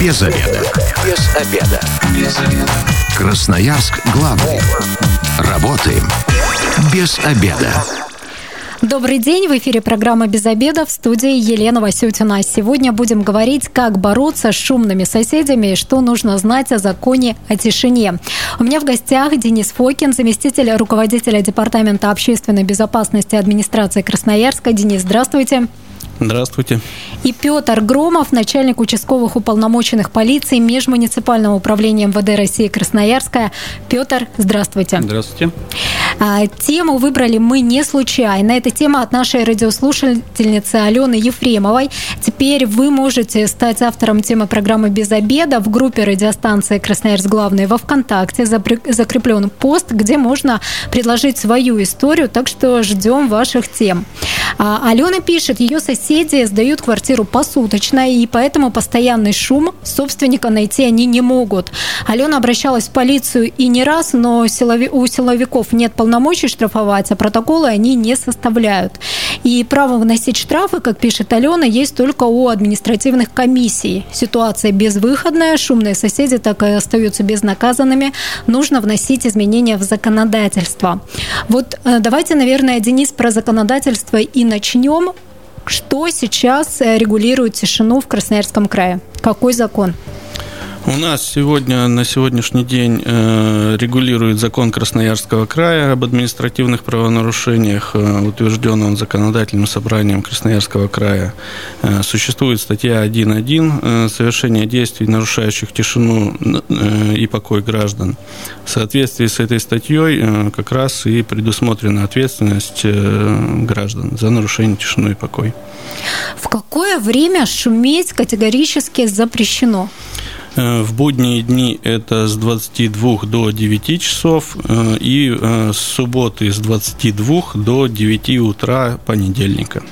Без обеда. Без обеда. Без обеда. Красноярск главный. Работаем без обеда. Добрый день, в эфире программа «Без обеда» в студии Елена Васютина. Сегодня будем говорить, как бороться с шумными соседями и что нужно знать о законе о тишине. У меня в гостях Денис Фокин, заместитель руководителя Департамента общественной безопасности администрации Красноярска. Денис, здравствуйте. Здравствуйте. И Петр Громов, начальник участковых уполномоченных полиции Межмуниципального управления МВД России Красноярская. Петр, здравствуйте. Здравствуйте. А, тему выбрали мы не случайно. Это тема от нашей радиослушательницы Алены Ефремовой. Теперь вы можете стать автором темы программы «Без обеда» в группе радиостанции «Красноярск главный» во ВКонтакте. Закреплен пост, где можно предложить свою историю, так что ждем ваших тем. А, Алена пишет, ее соседи сдают квартиру посуточно, и поэтому постоянный шум собственника найти они не могут. Алена обращалась в полицию и не раз, но у силовиков нет полномочий штрафовать, а протоколы они не составляют. И право выносить штрафы, как пишет Алена, есть только у административных комиссий. Ситуация безвыходная, шумные соседи так и остаются безнаказанными. Нужно вносить изменения в законодательство. Вот э, давайте, наверное, Денис, про законодательство и начнем. Что сейчас э, регулирует тишину в Красноярском крае? Какой закон? У нас сегодня, на сегодняшний день э, регулирует закон Красноярского края об административных правонарушениях, э, утвержденный он законодательным собранием Красноярского края. Э, существует статья 1.1 «Совершение действий, нарушающих тишину и покой граждан». В соответствии с этой статьей как раз и предусмотрена ответственность граждан за нарушение тишины и покой. В какое время шуметь категорически запрещено? Э, в будние дни это с 22 до 9 часов э, и э, с субботы с 22 до 9 утра понедельника.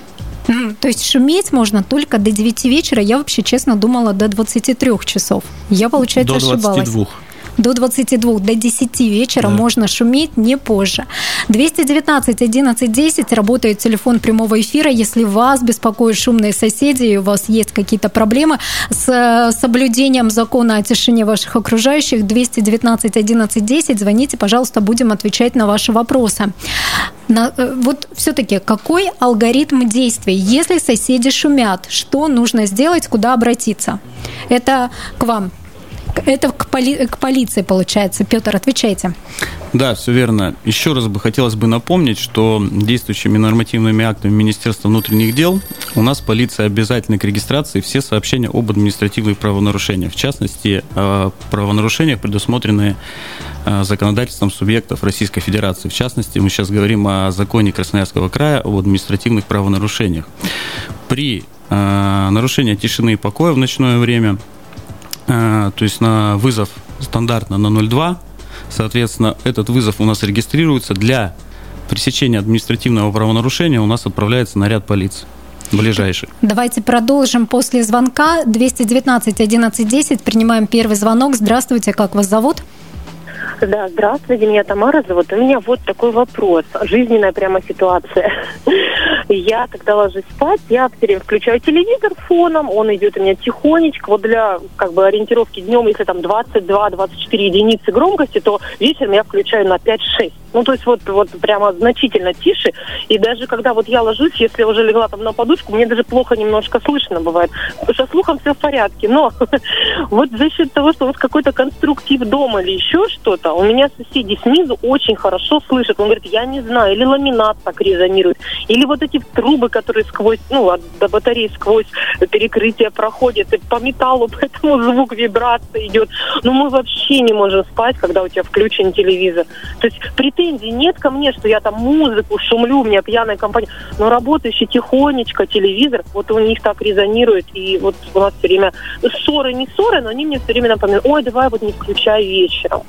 То есть шуметь можно только до 9 вечера. Я вообще, честно, думала до 23 часов. Я, получается, до 22. ошибалась до 22, до 10 вечера да. можно шуметь не позже. 219 11 10 работает телефон прямого эфира. Если вас беспокоят шумные соседи, и у вас есть какие-то проблемы с соблюдением закона о тишине ваших окружающих, 219 11 10, звоните, пожалуйста, будем отвечать на ваши вопросы. На, э, вот все-таки какой алгоритм действий, если соседи шумят, что нужно сделать, куда обратиться? Это к вам. Это к, поли- к полиции получается. Петр, отвечайте. Да, все верно. Еще раз бы хотелось бы напомнить, что действующими нормативными актами Министерства внутренних дел у нас полиция обязательна к регистрации все сообщения об административных правонарушениях. В частности, правонарушениях, предусмотренные э, законодательством субъектов Российской Федерации. В частности, мы сейчас говорим о законе Красноярского края об административных правонарушениях. При э, нарушении тишины и покоя в ночное время – то есть на вызов стандартно на 02, соответственно, этот вызов у нас регистрируется для пресечения административного правонарушения у нас отправляется наряд полиции ближайший. Давайте продолжим после звонка. 219 11 10. Принимаем первый звонок. Здравствуйте, как вас зовут? Да, здравствуйте, меня Тамара зовут. У меня вот такой вопрос, жизненная прямо ситуация. Я, когда ложусь спать, я все время включаю телевизор фоном, он идет у меня тихонечко, вот для как бы ориентировки днем, если там 22-24 единицы громкости, то вечером я включаю на 5-6. Ну, то есть вот, вот прямо значительно тише. И даже когда вот я ложусь, если уже легла там на подушку, мне даже плохо немножко слышно бывает. Что слухом все в порядке. Но вот за счет того, что вот какой-то конструктив дома или еще что-то, у меня соседи снизу очень хорошо слышат. Он говорит, я не знаю, или ламинат так резонирует, или вот эти трубы, которые сквозь, ну, от, до батареи сквозь перекрытие проходят, и по металлу, поэтому звук вибрации идет. Но мы вообще не можем спать, когда у тебя включен телевизор. То есть претензий нет ко мне, что я там музыку шумлю, у меня пьяная компания. Но работающий тихонечко телевизор, вот у них так резонирует. И вот у нас все время ссоры, не ссоры, но они мне все время напоминают, ой, давай вот не включай вечером.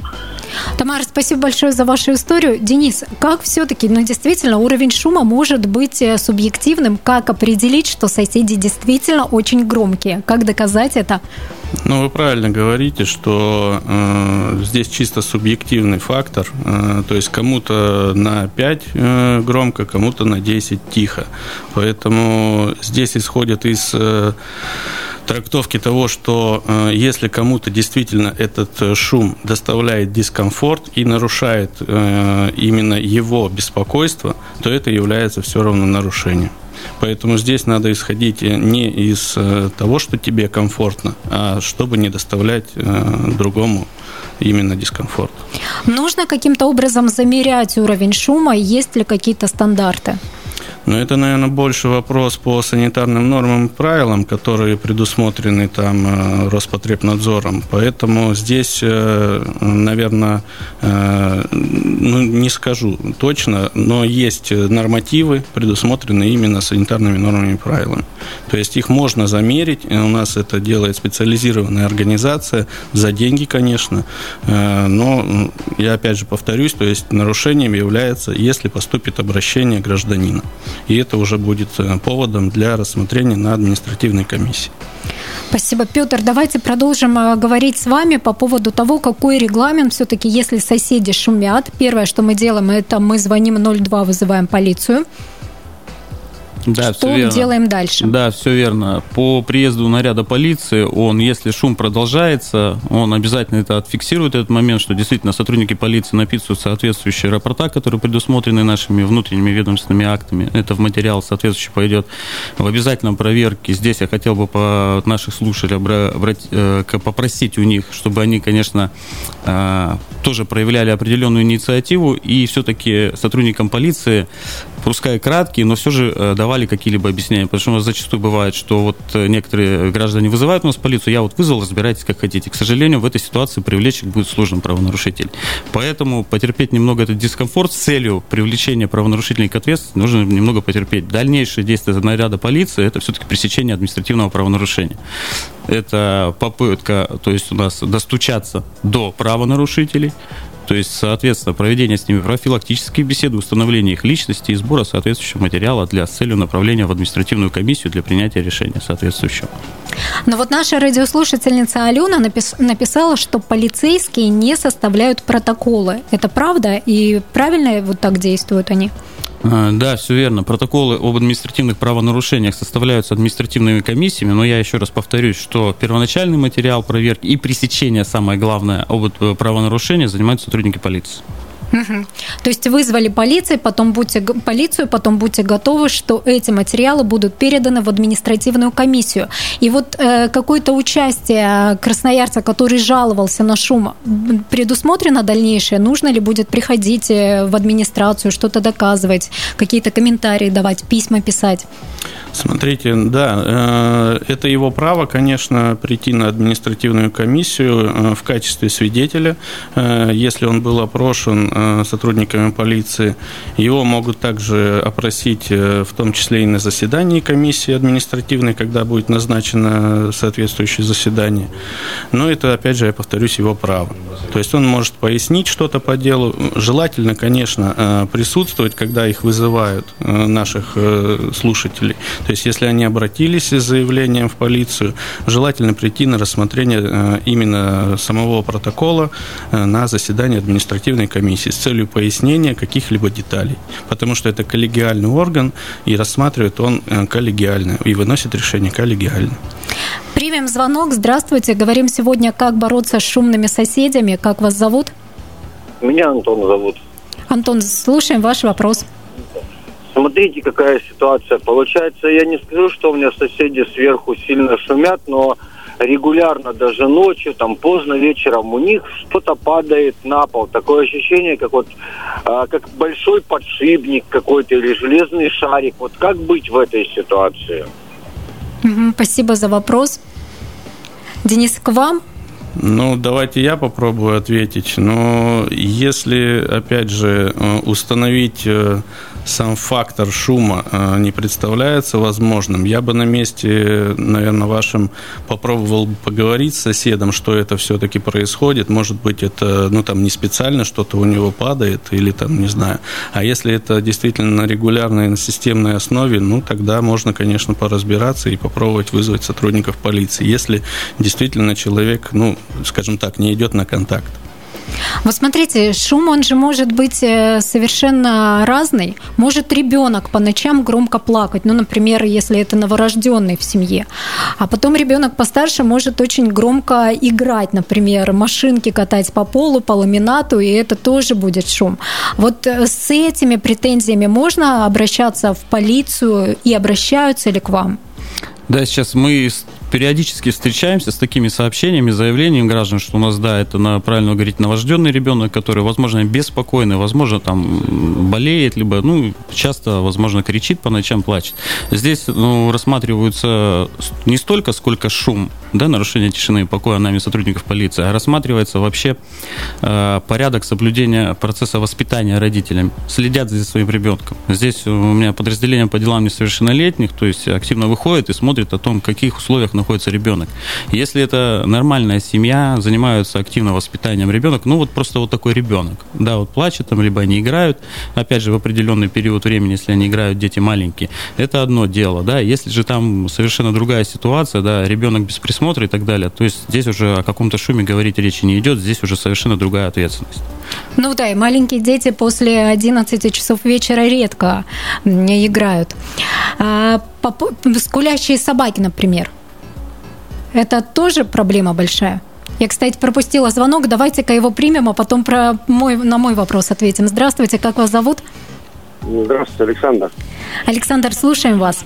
Тамара, спасибо большое за вашу историю. Денис, как все-таки, ну действительно, уровень шума может быть э, субъективным? Как определить, что соседи действительно очень громкие? Как доказать это? Ну, вы правильно говорите, что э, здесь чисто субъективный фактор. Э, то есть кому-то на 5 э, громко, кому-то на 10 тихо. Поэтому здесь исходят из... Э, трактовки того, что э, если кому-то действительно этот э, шум доставляет дискомфорт и нарушает э, именно его беспокойство, то это является все равно нарушением. Поэтому здесь надо исходить не из того, что тебе комфортно, а чтобы не доставлять другому именно дискомфорт. Нужно каким-то образом замерять уровень шума, есть ли какие-то стандарты? Но это, наверное, больше вопрос по санитарным нормам и правилам, которые предусмотрены там э, Роспотребнадзором. Поэтому здесь, э, наверное, э, ну, не скажу точно, но есть нормативы, предусмотренные именно санитарными нормами и правилами. То есть их можно замерить. У нас это делает специализированная организация за деньги, конечно. Но я опять же повторюсь, то есть нарушением является, если поступит обращение гражданина и это уже будет э, поводом для рассмотрения на административной комиссии. Спасибо, Петр. Давайте продолжим э, говорить с вами по поводу того, какой регламент все-таки, если соседи шумят. Первое, что мы делаем, это мы звоним 02, вызываем полицию. Да, что мы делаем дальше? Да, все верно. По приезду наряда полиции, он, если шум продолжается, он обязательно это отфиксирует, этот момент, что действительно сотрудники полиции написывают соответствующие рапорта, которые предусмотрены нашими внутренними ведомственными актами. Это в материал соответствующий пойдет. В обязательном проверке здесь я хотел бы по наших слушателей э, попросить у них, чтобы они, конечно, э, тоже проявляли определенную инициативу и все-таки сотрудникам полиции, пускай краткие, но все же э, давали какие-либо объяснения. Потому что у нас зачастую бывает, что вот э, некоторые граждане вызывают у нас полицию, я вот вызвал, разбирайтесь как хотите. К сожалению, в этой ситуации привлечь будет сложным правонарушитель. Поэтому потерпеть немного этот дискомфорт с целью привлечения правонарушителей к ответственности нужно немного потерпеть. Дальнейшие действия наряда полиции – это все-таки пресечение административного правонарушения. Это попытка, то есть у нас достучаться до правонарушителей, то есть, соответственно, проведение с ними профилактических беседы, установление их личности и сбора соответствующего материала для с целью направления в административную комиссию для принятия решения соответствующего. Но вот наша радиослушательница Алена напис- написала, что полицейские не составляют протоколы. Это правда? И правильно вот так действуют они? А, да, все верно. Протоколы об административных правонарушениях составляются административными комиссиями, но я еще раз повторюсь, что первоначальный материал проверки и пресечение, самое главное, об правонарушении занимаются сотрудники полиции. То есть вызвали полицию, потом будьте, полицию, потом будьте готовы, что эти материалы будут переданы в административную комиссию. И вот э, какое-то участие красноярца, который жаловался на шум, предусмотрено дальнейшее? Нужно ли будет приходить э, в администрацию, что-то доказывать, какие-то комментарии давать, письма писать? Смотрите, да, э, это его право, конечно, прийти на административную комиссию э, в качестве свидетеля, если он был опрошен Э, сотрудниками полиции. Его могут также опросить, э, в том числе и на заседании комиссии административной, когда будет назначено соответствующее заседание. Но это, опять же, я повторюсь, его право. То есть он может пояснить что-то по делу. Желательно, конечно, э, присутствовать, когда их вызывают наших слушателей. То есть если они обратились с заявлением в полицию, желательно прийти на рассмотрение именно самого протокола на заседание административной комиссии комиссии с целью пояснения каких-либо деталей, потому что это коллегиальный орган, и рассматривает он э, коллегиально, и выносит решение коллегиально. Примем звонок. Здравствуйте. Говорим сегодня, как бороться с шумными соседями. Как вас зовут? Меня Антон зовут. Антон, слушаем ваш вопрос. Смотрите, какая ситуация. Получается, я не скажу, что у меня соседи сверху сильно шумят, но регулярно даже ночью, там поздно вечером у них что-то падает на пол. Такое ощущение, как вот а, как большой подшипник какой-то или железный шарик. Вот как быть в этой ситуации? Спасибо за вопрос. Денис, к вам. Ну, давайте я попробую ответить. Но если, опять же, э, установить э, сам фактор шума э, не представляется возможным, я бы на месте, наверное, вашем попробовал поговорить с соседом, что это все-таки происходит. Может быть, это, ну, там, не специально что-то у него падает или там, не знаю. А если это действительно на регулярной, на системной основе, ну, тогда можно, конечно, поразбираться и попробовать вызвать сотрудников полиции. Если действительно человек, ну, скажем так, не идет на контакт. Вот смотрите, шум, он же может быть э, совершенно разный. Может ребенок по ночам громко плакать, ну, например, если это новорожденный в семье. А потом ребенок постарше может очень громко играть, например, машинки катать по полу, по ламинату, и это тоже будет шум. Вот э, с этими претензиями можно обращаться в полицию и обращаются ли к вам? Да, сейчас мы периодически встречаемся с такими сообщениями, заявлениями граждан, что у нас, да, это, на, правильно говорить, новорожденный ребенок, который, возможно, беспокойный, возможно, там болеет, либо, ну, часто, возможно, кричит по ночам, плачет. Здесь, ну, рассматриваются не столько, сколько шум, да, нарушение тишины и покоя нами сотрудников полиции, а рассматривается вообще э, порядок соблюдения процесса воспитания родителями. Следят за своим ребенком. Здесь у меня подразделение по делам несовершеннолетних, то есть активно выходит и смотрит о том, в каких условиях находится ребенок. Если это нормальная семья, занимаются активно воспитанием ребенка, ну вот просто вот такой ребенок, да, вот плачет там, либо они играют, опять же, в определенный период времени, если они играют, дети маленькие, это одно дело, да, если же там совершенно другая ситуация, да, ребенок без присмотра и так далее, то есть здесь уже о каком-то шуме говорить речи не идет, здесь уже совершенно другая ответственность. Ну да, и маленькие дети после 11 часов вечера редко играют. А, скулящие собаки, например. Это тоже проблема большая. Я, кстати, пропустила звонок. Давайте-ка его примем, а потом про мой, на мой вопрос ответим. Здравствуйте, как вас зовут? Здравствуйте, Александр. Александр, слушаем вас.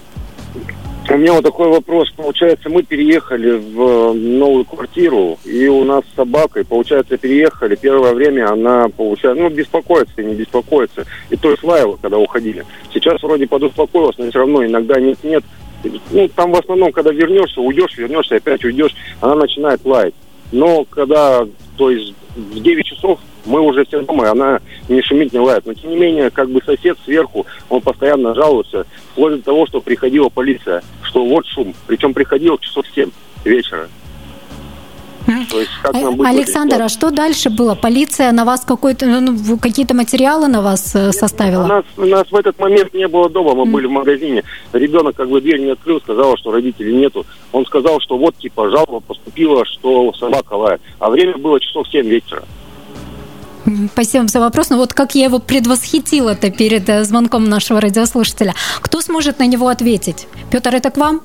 У меня вот такой вопрос. Получается, мы переехали в новую квартиру, и у нас собака, и, получается, переехали. Первое время она, получается, ну, беспокоится и не беспокоится. И то есть лаяла, когда уходили. Сейчас вроде подуспокоилась, но все равно иногда нет-нет, ну, там в основном, когда вернешься, уйдешь, вернешься, опять уйдешь, она начинает лаять. Но когда, то есть в 9 часов мы уже все дома, она не шумит, не лает. Но тем не менее, как бы сосед сверху, он постоянно жалуется, вплоть до того, что приходила полиция, что вот шум. Причем приходила часов 7 вечера. То есть, как нам быть Александр, а что дальше было? Полиция на вас какой-то, ну, ну какие-то материалы на вас э, составила? У нас, нас в этот момент не было дома, мы mm. были в магазине. Ребенок как бы дверь не открыл, сказал, что родителей нету. Он сказал, что вот типа жалоба поступила, что собака лает. А время было часов 7 вечера. Спасибо за вопрос. Ну вот как я его предвосхитила-то перед э, звонком нашего радиослушателя. Кто сможет на него ответить? Петр, это к вам?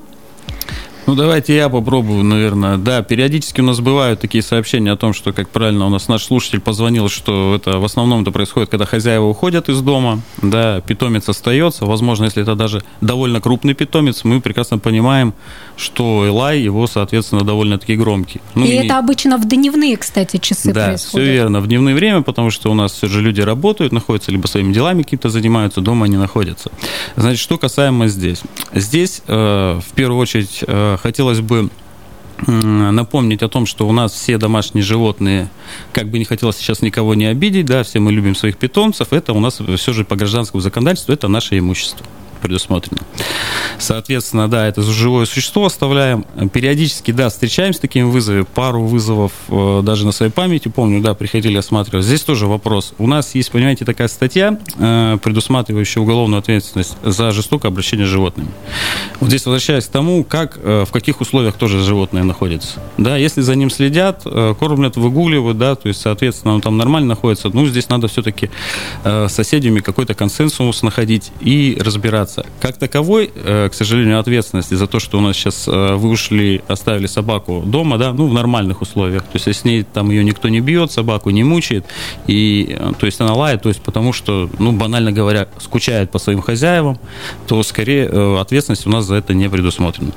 Ну, давайте я попробую, наверное. Да, периодически у нас бывают такие сообщения о том, что, как правильно у нас наш слушатель позвонил, что это в основном это происходит, когда хозяева уходят из дома, да, питомец остается. Возможно, если это даже довольно крупный питомец, мы прекрасно понимаем, что лай его, соответственно, довольно-таки громкий. Ну, и, и это обычно в дневные, кстати, часы да, происходят. все верно, в дневное время, потому что у нас все же люди работают, находятся, либо своими делами какими-то занимаются, дома они находятся. Значит, что касаемо здесь. Здесь, э, в первую очередь, э, хотелось бы напомнить о том, что у нас все домашние животные, как бы не хотелось сейчас никого не обидеть, да, все мы любим своих питомцев, это у нас все же по гражданскому законодательству, это наше имущество предусмотрено. Соответственно, да, это живое существо оставляем. Периодически, да, встречаемся с такими вызовами. Пару вызовов э, даже на своей памяти, помню, да, приходили осматривать. Здесь тоже вопрос. У нас есть, понимаете, такая статья, э, предусматривающая уголовную ответственность за жестокое обращение с животными. Вот здесь возвращаясь к тому, как, э, в каких условиях тоже животное находится. Да, если за ним следят, кормят, выгуливают, да, то есть, соответственно, он там нормально находится, ну, здесь надо все-таки с соседями какой-то консенсус находить и разбираться разбираться. Как таковой, э, к сожалению, ответственности за то, что у нас сейчас э, вы ушли, оставили собаку дома, да, ну, в нормальных условиях. То есть, с ней там ее никто не бьет, собаку не мучает, и, э, то есть, она лает, то есть, потому что, ну, банально говоря, скучает по своим хозяевам, то, скорее, ответственность у нас за это не предусмотрена.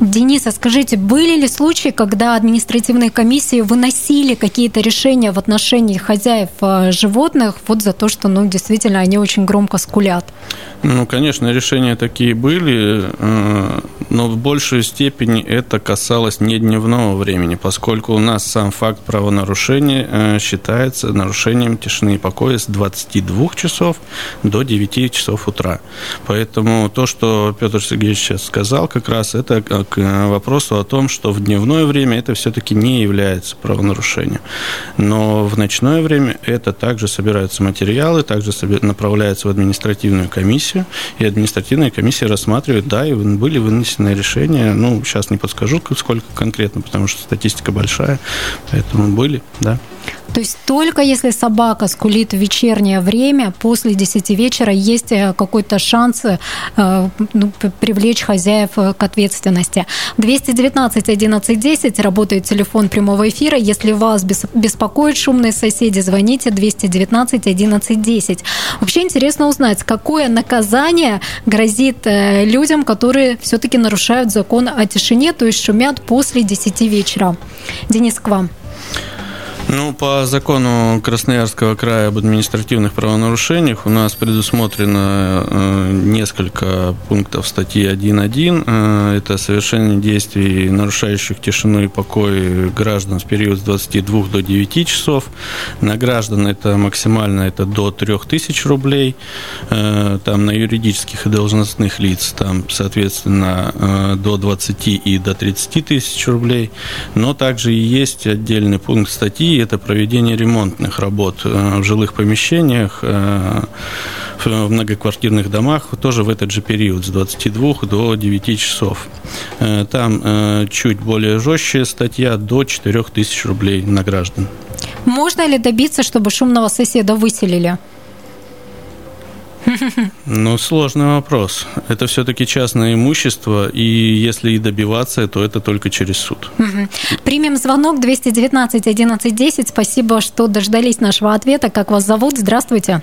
Денис, а скажите, были ли случаи, когда административные комиссии выносили какие-то решения в отношении хозяев э, животных вот за то, что, ну, действительно, они очень громко скулят? Ну, конечно, решения такие были, э, но в большей степени это касалось не дневного времени, поскольку у нас сам факт правонарушения э, считается нарушением тишины и покоя с 22 часов до 9 часов утра. Поэтому то, что Петр Сергеевич сейчас сказал, как раз это к вопросу о том, что в дневное время это все-таки не является правонарушением. Но в ночное время это также собираются материалы, также направляются в административную комиссию, комиссию, и административная комиссия рассматривает, да, и были вынесены решения, ну, сейчас не подскажу, сколько конкретно, потому что статистика большая, поэтому были, да. То есть только если собака скулит в вечернее время, после 10 вечера есть э, какой-то шанс э, ну, привлечь хозяев э, к ответственности. 219 11 10 работает телефон прямого эфира. Если вас беспокоят шумные соседи, звоните 219 11 10. Вообще интересно узнать, какое наказание грозит людям, которые все-таки нарушают закон о тишине, то есть шумят после 10 вечера. Денис, к вам. Ну, по закону Красноярского края об административных правонарушениях у нас предусмотрено э, несколько пунктов статьи 1.1. Э, это совершение действий, нарушающих тишину и покой граждан в период с 22 до 9 часов. На граждан это максимально это до 3000 рублей. Э, там на юридических и должностных лиц там, соответственно, до 20 и до 30 тысяч рублей. Но также и есть отдельный пункт статьи это проведение ремонтных работ э, в жилых помещениях, э, в многоквартирных домах, тоже в этот же период, с 22 до 9 часов. Э, там чуть более жесткая статья, до 4 тысяч рублей на граждан. Можно ли добиться, чтобы шумного соседа выселили? Ну, сложный вопрос. Это все-таки частное имущество, и если и добиваться, то это только через суд. Примем звонок 219 11 10. Спасибо, что дождались нашего ответа. Как вас зовут? Здравствуйте.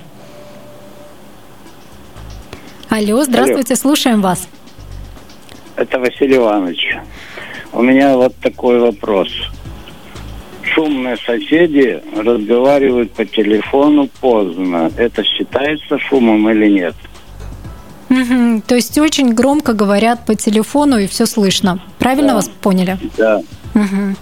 Алло, здравствуйте, Алло. слушаем вас. Это Василий Иванович. У меня вот такой вопрос шумные соседи разговаривают по телефону поздно. Это считается шумом или нет? Угу. То есть очень громко говорят по телефону и все слышно. Правильно да. вас поняли? Да. Угу.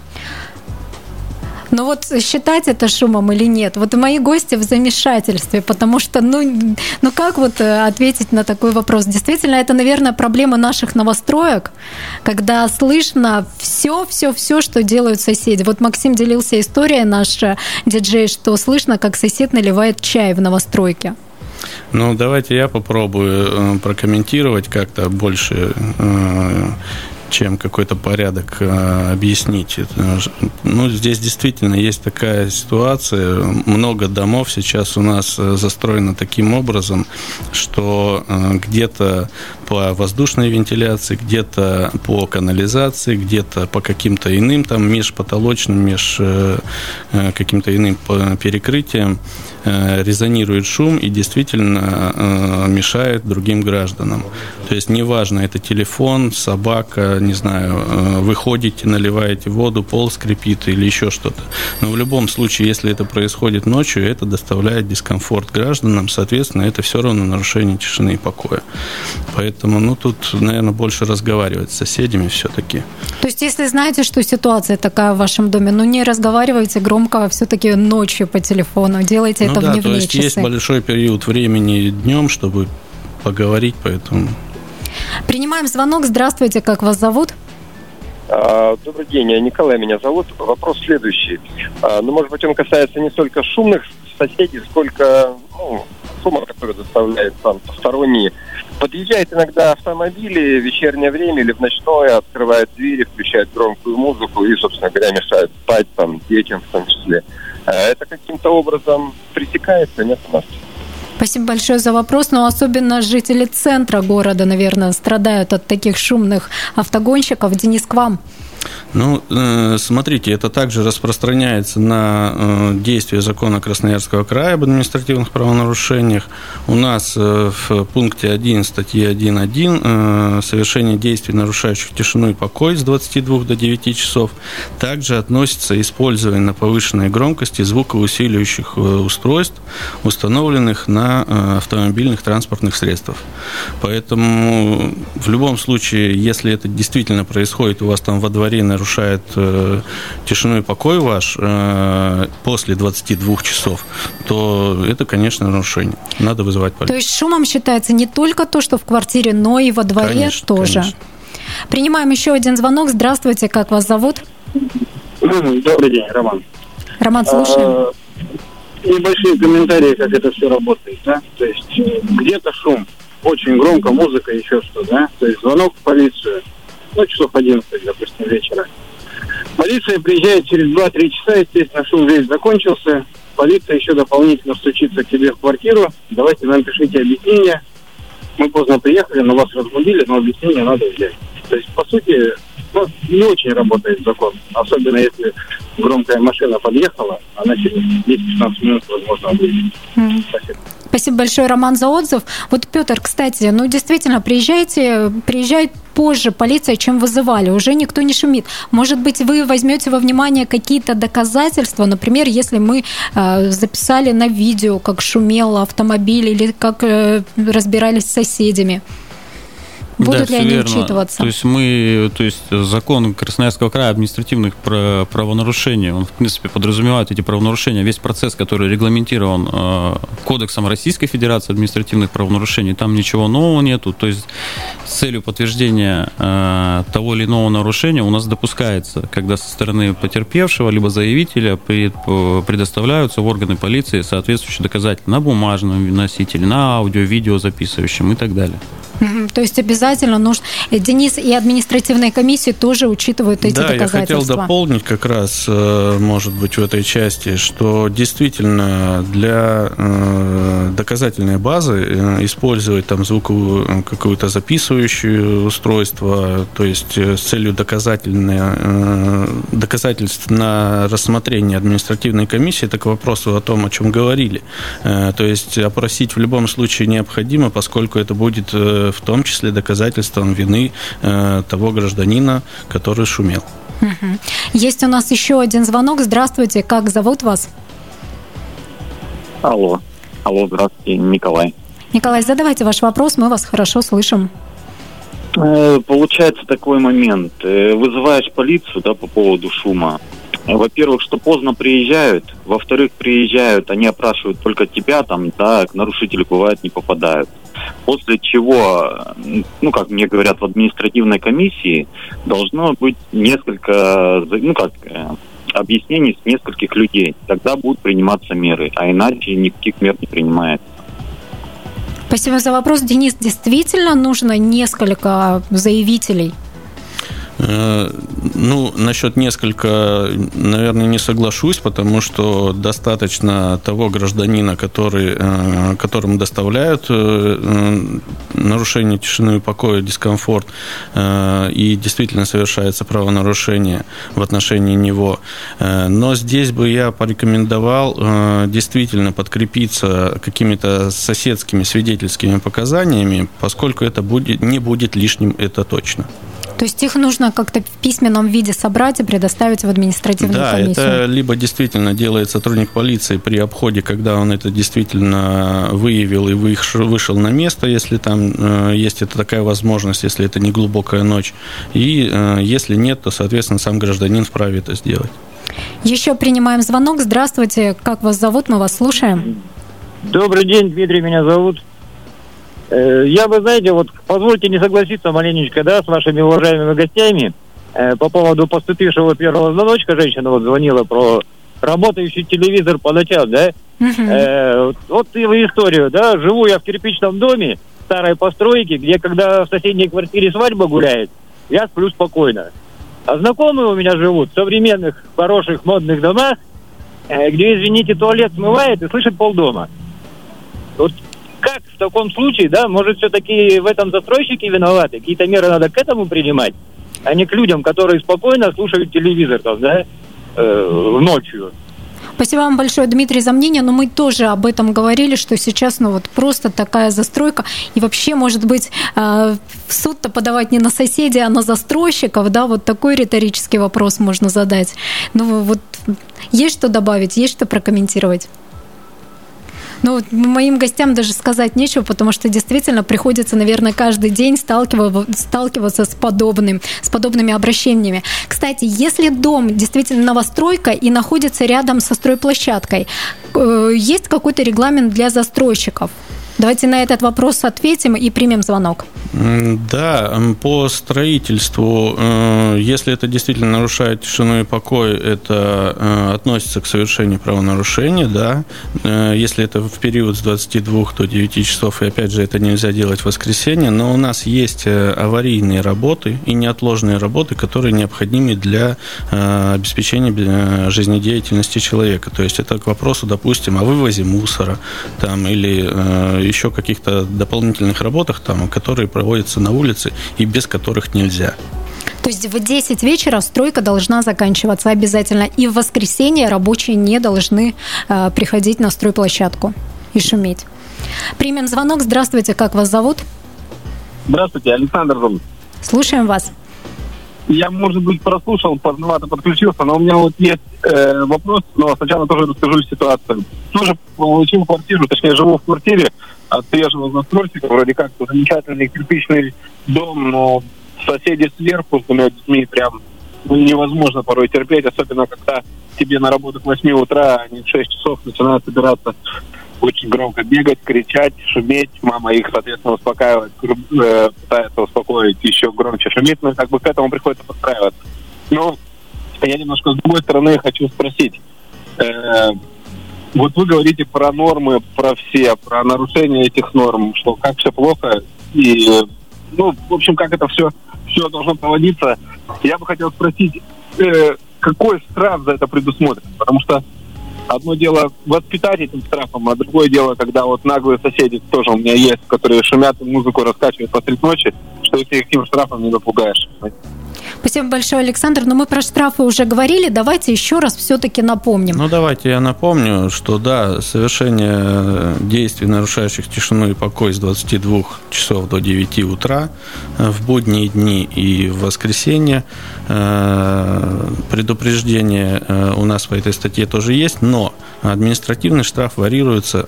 Но вот считать это шумом или нет? Вот мои гости в замешательстве, потому что, ну, ну как вот э, ответить на такой вопрос? Действительно, это, наверное, проблема наших новостроек, когда слышно все, все, все, что делают соседи. Вот Максим делился историей, наш э, диджей, что слышно, как сосед наливает чай в новостройке. Ну, давайте я попробую э, прокомментировать как-то больше чем какой-то порядок э, объяснить. Ну, здесь действительно есть такая ситуация. Много домов сейчас у нас э, застроено таким образом, что э, где-то по воздушной вентиляции, где-то по канализации, где-то по каким-то иным там межпотолочным, меж каким-то иным перекрытиям резонирует шум и действительно мешает другим гражданам. То есть неважно, это телефон, собака, не знаю, э, выходите, наливаете воду, пол скрипит или еще что-то. Но в любом случае, если это происходит ночью, это доставляет дискомфорт гражданам, соответственно, это все равно нарушение тишины и покоя. Поэтому, ну, тут, наверное, больше разговаривать с соседями все-таки. То есть, если знаете, что ситуация такая в вашем доме, ну, не разговаривайте громко все-таки ночью по телефону, делайте ну, это да, в дневные то есть часы. есть большой период времени днем, чтобы поговорить, поэтому Принимаем звонок. Здравствуйте, как вас зовут? А, добрый день, Николай меня зовут. Вопрос следующий. А, ну, может быть, он касается не столько шумных соседей, сколько ну, шума, который доставляет там посторонние. Подъезжают иногда автомобили в вечернее время или в ночное, открывают двери, включают громкую музыку и, собственно говоря, мешают спать там детям в том числе. А это каким-то образом пресекается, нет у нас? Спасибо большое за вопрос. Но особенно жители центра города, наверное, страдают от таких шумных автогонщиков. Денис, к вам. Ну, э, смотрите, это также распространяется на э, действие закона Красноярского края об административных правонарушениях. У нас э, в пункте 1 статьи 1.1 совершение действий, нарушающих тишину и покой с 22 до 9 часов, также относится использование на повышенной громкости звукоусиливающих устройств, установленных на автомобильных транспортных средствах. Поэтому в любом случае, если это действительно происходит у вас там во дворе нарушает э, тишину и покой ваш э, после 22 часов, то это, конечно, нарушение. Надо вызывать полицию. То есть шумом считается не только то, что в квартире, но и во дворе конечно, тоже. Конечно. Принимаем еще один звонок. Здравствуйте, как вас зовут? Добрый день, Роман. Роман, слушаем. А, небольшие комментарии, как это все работает. Да? То есть где-то шум, очень громко, музыка, еще что, да, то есть звонок в полицию, ну, часов 11, допустим, вечера. Полиция приезжает через 2-3 часа, естественно, шум весь закончился. Полиция еще дополнительно стучится к тебе в квартиру. Давайте нам пишите объяснение. Мы поздно приехали, но вас разбудили, но объяснение надо взять. То есть, по сути, ну, не очень работает закон. Особенно если громкая машина подъехала, она через 10-15 минут, возможно, выйдет. Mm. Спасибо. Спасибо большое, Роман, за отзыв. Вот, Петр, кстати, ну, действительно, приезжайте, приезжает позже полиция, чем вызывали. Уже никто не шумит. Может быть, вы возьмете во внимание какие-то доказательства, например, если мы э, записали на видео, как шумел автомобиль или как э, разбирались с соседями. Будут да, ли они верно. учитываться? То есть мы, то есть закон Красноярского края административных правонарушений, он в принципе подразумевает эти правонарушения, весь процесс, который регламентирован э, Кодексом Российской Федерации административных правонарушений, там ничего нового нету. То есть с целью подтверждения э, того или иного нарушения у нас допускается, когда со стороны потерпевшего либо заявителя предоставляются в органы полиции соответствующие доказательства на бумажном носителе, на аудио, видео записывающем и так далее. То есть обязательно нужно... Э, Денис и административные комиссии тоже учитывают эти да, доказательства. Да, я хотел дополнить как раз, э, может быть, в этой части, что действительно для э, доказательной базы использовать там звуковую какую-то записывающую устройство, то есть с целью доказательное, доказательств на рассмотрение административной комиссии, это к вопросу о том, о чем говорили. То есть опросить в любом случае необходимо, поскольку это будет в том числе доказательством вины э, того гражданина, который шумел. Есть у нас еще один звонок. Здравствуйте, как зовут вас? Алло. Алло, здравствуйте, Николай. Николай, задавайте ваш вопрос, мы вас хорошо слышим. Э, получается такой момент. Э, вызываешь полицию да, по поводу шума. Во-первых, что поздно приезжают. Во-вторых, приезжают, они опрашивают только тебя, там, да, к нарушителю бывает не попадают. После чего, ну, как мне говорят, в административной комиссии должно быть несколько, ну, как, э, объяснений с нескольких людей. Тогда будут приниматься меры, а иначе никаких мер не принимается. Спасибо за вопрос. Денис, действительно нужно несколько заявителей ну, насчет несколько, наверное, не соглашусь, потому что достаточно того гражданина, который, э, которому доставляют э, нарушение тишины и покоя, дискомфорт, и действительно совершается правонарушение в отношении него. Но здесь бы я порекомендовал действительно подкрепиться какими-то соседскими свидетельскими показаниями, поскольку это будет, не будет лишним, это точно. То есть их нужно как-то в письменном виде собрать и предоставить в административную да, комиссию? Да, это либо действительно делает сотрудник полиции при обходе, когда он это действительно выявил и вышел на место, если там э, есть это такая возможность, если это не глубокая ночь. И э, если нет, то, соответственно, сам гражданин вправе это сделать. Еще принимаем звонок. Здравствуйте. Как вас зовут? Мы вас слушаем. Добрый день, Дмитрий меня зовут. Э, я бы, знаете, вот позвольте не согласиться маленечко, да, с вашими уважаемыми гостями э, по поводу поступившего первого звоночка. Женщина вот звонила про работающий телевизор по ночам, да. Э, вот и историю, да. Живу я в кирпичном доме старой постройки, где когда в соседней квартире свадьба гуляет, я сплю спокойно. А знакомые у меня живут в современных, хороших, модных домах, э, где, извините, туалет смывает и слышит полдома. Вот как в таком случае, да, может все-таки в этом застройщики виноваты? Какие-то меры надо к этому принимать, а не к людям, которые спокойно слушают телевизор там, да, э, ночью. Спасибо вам большое, Дмитрий, за мнение. Но мы тоже об этом говорили, что сейчас ну, вот просто такая застройка. И вообще, может быть, э, в суд-то подавать не на соседей, а на застройщиков. Да, вот такой риторический вопрос можно задать. Ну вот есть что добавить, есть что прокомментировать? Ну, моим гостям даже сказать нечего, потому что действительно приходится, наверное, каждый день сталкиваться с подобным, с подобными обращениями. Кстати, если дом действительно новостройка и находится рядом со стройплощадкой, э, есть какой-то регламент для застройщиков? Давайте на этот вопрос ответим и примем звонок. Да, по строительству, э, если это действительно нарушает тишину и покой, это э, относится к совершению правонарушения, да. Э, если это в период с 22 до 9 часов, и опять же, это нельзя делать в воскресенье, но у нас есть аварийные работы и неотложные работы, которые необходимы для обеспечения жизнедеятельности человека. То есть это к вопросу, допустим, о вывозе мусора там, или еще каких-то дополнительных работах, там, которые проводятся на улице и без которых нельзя. То есть в 10 вечера стройка должна заканчиваться обязательно. И в воскресенье рабочие не должны э, приходить на стройплощадку и шуметь. Примем звонок. Здравствуйте, как вас зовут? Здравствуйте, Александр зовут. Слушаем вас. Я, может быть, прослушал, поздновато подключился, но у меня вот есть э, вопрос, но сначала тоже расскажу ситуацию. Тоже получил квартиру, точнее, живу в квартире свежего застройщика, вроде как замечательный кирпичный дом, но соседи сверху с двумя детьми прям ну, невозможно порой терпеть, особенно когда тебе на работу к 8 утра, а не в 6 часов начинают собираться очень громко бегать, кричать, шуметь. Мама их, соответственно, успокаивает, э, пытается успокоить, еще громче шумит, но как бы к этому приходится подстраиваться. Но я немножко с другой стороны хочу спросить. Э, вот вы говорите про нормы, про все, про нарушение этих норм, что как все плохо, и, ну, в общем, как это все, все должно проводиться. Я бы хотел спросить, э, какой штраф за это предусмотрен? Потому что одно дело воспитать этим штрафом, а другое дело, когда вот наглые соседи тоже у меня есть, которые шумят музыку раскачивают посреди ночи, что если их этим штрафом не напугаешь. Спасибо большое, Александр. Но мы про штрафы уже говорили. Давайте еще раз все-таки напомним. Ну, давайте я напомню, что да, совершение действий, нарушающих тишину и покой с 22 часов до 9 утра э, в будние дни и в воскресенье. Э, предупреждение э, у нас по этой статье тоже есть, но административный штраф варьируется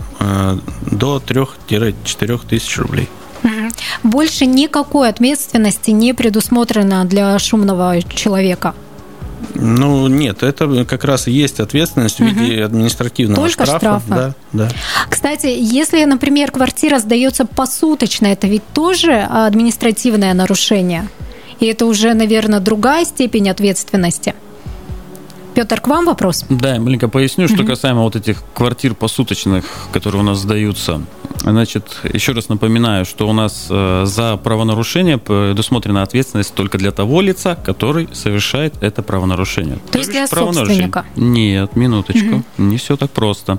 до 3-4 тысяч рублей. Больше никакой ответственности не предусмотрено для шумного человека. Ну, нет, это как раз и есть ответственность в виде административного Только штрафа. штрафа. Да, да. Кстати, если, например, квартира сдается посуточно, это ведь тоже административное нарушение. И это уже, наверное, другая степень ответственности. Петр, к вам вопрос? Да, я маленько поясню, что касаемо вот этих квартир посуточных, которые у нас сдаются. Значит, еще раз напоминаю, что у нас э, за правонарушение предусмотрена ответственность только для того лица, который совершает это правонарушение. То, То есть для собственника? Нет, минуточку, угу. не все так просто.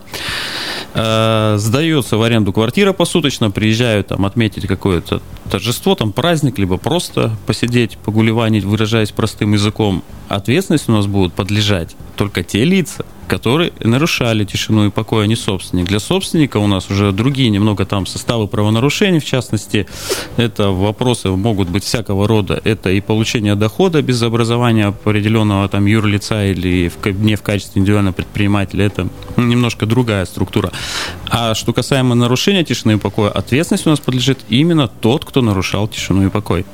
Э, сдается в аренду квартира посуточно, приезжают там отметить какое-то торжество, там праздник, либо просто посидеть, погулеванить, выражаясь простым языком. Ответственность у нас будут подлежать только те лица, которые нарушали тишину и покой, а не собственник. Для собственника у нас уже другие немного там составы правонарушений, в частности, это вопросы могут быть всякого рода. Это и получение дохода без образования определенного там юрлица или в, не в качестве индивидуального предпринимателя. Это немножко другая структура. А что касаемо нарушения тишины и покоя, ответственность у нас подлежит именно тот, кто нарушал тишину и покой.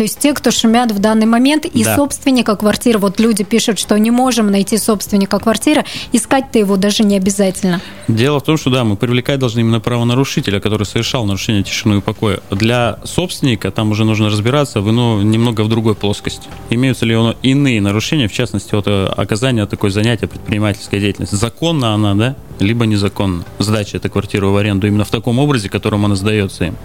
То есть те, кто шумят в данный момент, и да. собственника квартиры. Вот люди пишут, что не можем найти собственника квартиры, искать-то его даже не обязательно. Дело в том, что да, мы привлекать должны именно правонарушителя, который совершал нарушение тишины и покоя. Для собственника там уже нужно разбираться в ино, немного в другой плоскости. Имеются ли оно иные нарушения, в частности, вот э, оказания такой занятия предпринимательской деятельности. Законно она, да, либо незаконно. Сдача этой квартиры в аренду именно в таком образе, которым она сдается им.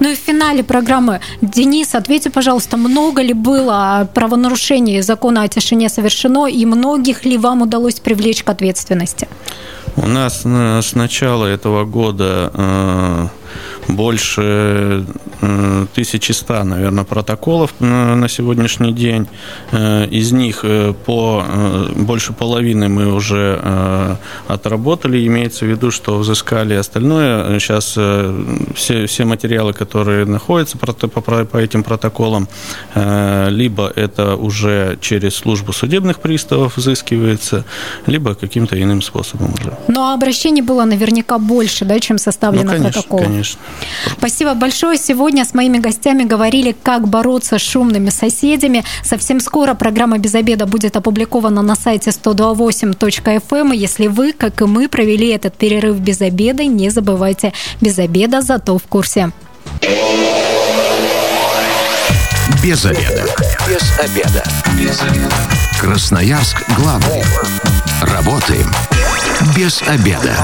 Ну и в финале программы, Денис, ответьте, пожалуйста, много ли было правонарушений закона о тишине совершено и многих ли вам удалось привлечь к ответственности? У нас э, с начала этого года э, больше 1100, э, наверное, протоколов на сегодняшний день. Э, из них э, по больше половины мы уже отработали. Имеется в виду, что взыскали остальное. Сейчас все, все материалы, которые находятся по, по, по этим протоколам, либо это уже через службу судебных приставов взыскивается, либо каким-то иным способом уже. Но обращений было наверняка больше, да, чем составлено ну, конечно, протоколов. Конечно. Спасибо большое. Сегодня с моими гостями говорили, как бороться с шумными соседями. Совсем скоро программа «Без обеда» будет опубликована на сайте 128.fm. Эм. Если вы, как и мы, провели этот перерыв без обеда, не забывайте, без обеда зато в курсе. Без обеда. Без обеда. Без обеда. Красноярск главный. Работаем без обеда.